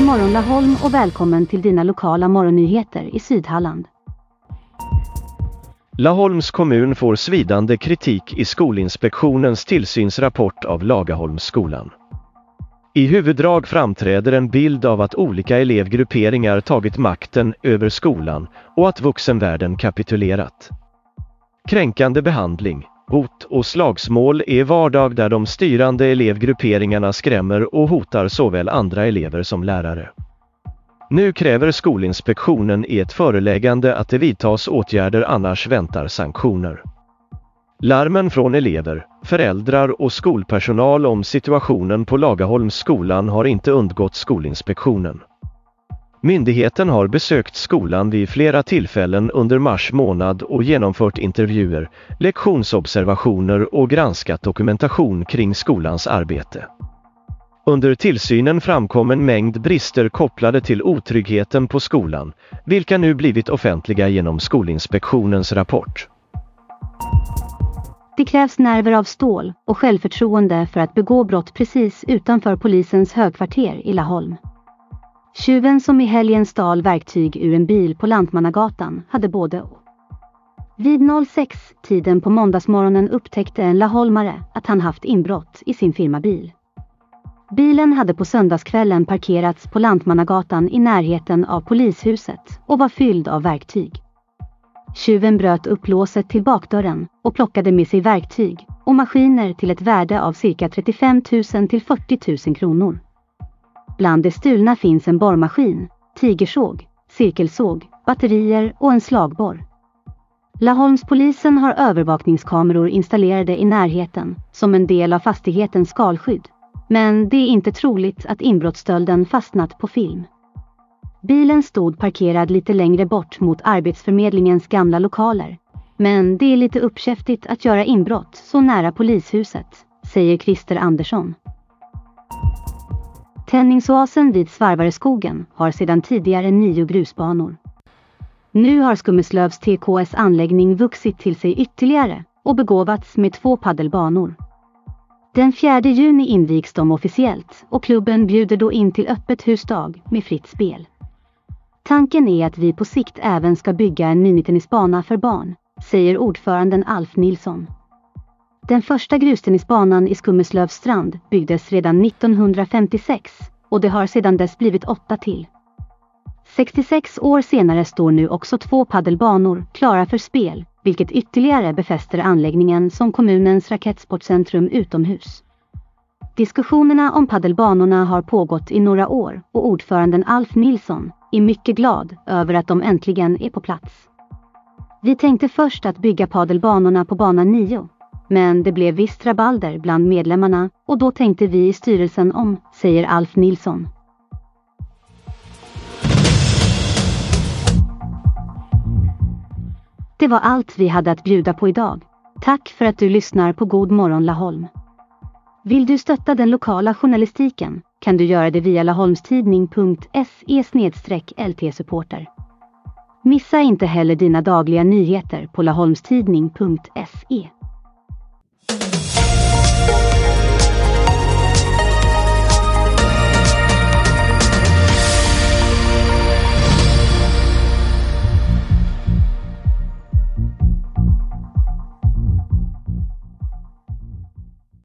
morgon Laholm och välkommen till dina lokala morgonnyheter i Sydhalland. Laholms kommun får svidande kritik i Skolinspektionens tillsynsrapport av Lagaholmsskolan. I huvuddrag framträder en bild av att olika elevgrupperingar tagit makten över skolan och att vuxenvärlden kapitulerat. Kränkande behandling, hot och slagsmål är vardag där de styrande elevgrupperingarna skrämmer och hotar såväl andra elever som lärare. Nu kräver Skolinspektionen i ett föreläggande att det vidtas åtgärder annars väntar sanktioner. Larmen från elever, föräldrar och skolpersonal om situationen på Lagaholmsskolan har inte undgått Skolinspektionen. Myndigheten har besökt skolan vid flera tillfällen under mars månad och genomfört intervjuer, lektionsobservationer och granskat dokumentation kring skolans arbete. Under tillsynen framkom en mängd brister kopplade till otryggheten på skolan, vilka nu blivit offentliga genom Skolinspektionens rapport. Det krävs nerver av stål och självförtroende för att begå brott precis utanför polisens högkvarter i Laholm. Tjuven som i helgen stal verktyg ur en bil på Lantmannagatan hade både och. Vid 06-tiden på måndagsmorgonen upptäckte en laholmare att han haft inbrott i sin firmabil. Bilen hade på söndagskvällen parkerats på Lantmannagatan i närheten av polishuset och var fylld av verktyg. Tjuven bröt upp låset till bakdörren och plockade med sig verktyg och maskiner till ett värde av cirka 35 000 till 40 000 kronor. Bland det stulna finns en borrmaskin, tigersåg, cirkelsåg, batterier och en slagborr. Laholmspolisen har övervakningskameror installerade i närheten som en del av fastighetens skalskydd. Men det är inte troligt att inbrottsstölden fastnat på film. Bilen stod parkerad lite längre bort mot Arbetsförmedlingens gamla lokaler. Men det är lite uppkäftigt att göra inbrott så nära polishuset, säger Christer Andersson. Tenningsoasen vid Svarvareskogen har sedan tidigare nio grusbanor. Nu har Skummeslövs TKS anläggning vuxit till sig ytterligare och begåvats med två paddelbanor. Den 4 juni invigs de officiellt och klubben bjuder då in till öppet husdag med fritt spel. Tanken är att vi på sikt även ska bygga en minitennisbana för barn, säger ordföranden Alf Nilsson. Den första grustennisbanan i Skummeslövs strand byggdes redan 1956 och det har sedan dess blivit åtta till. 66 år senare står nu också två paddelbanor klara för spel, vilket ytterligare befäster anläggningen som kommunens raketsportcentrum utomhus. Diskussionerna om paddelbanorna har pågått i några år och ordföranden Alf Nilsson är mycket glad över att de äntligen är på plats. Vi tänkte först att bygga paddelbanorna på bana 9 men det blev visst rabalder bland medlemmarna och då tänkte vi i styrelsen om, säger Alf Nilsson. Det var allt vi hade att bjuda på idag. Tack för att du lyssnar på God morgon Laholm. Vill du stötta den lokala journalistiken kan du göra det via laholmstidning.se lt-supporter. Missa inte heller dina dagliga nyheter på laholmstidning.se.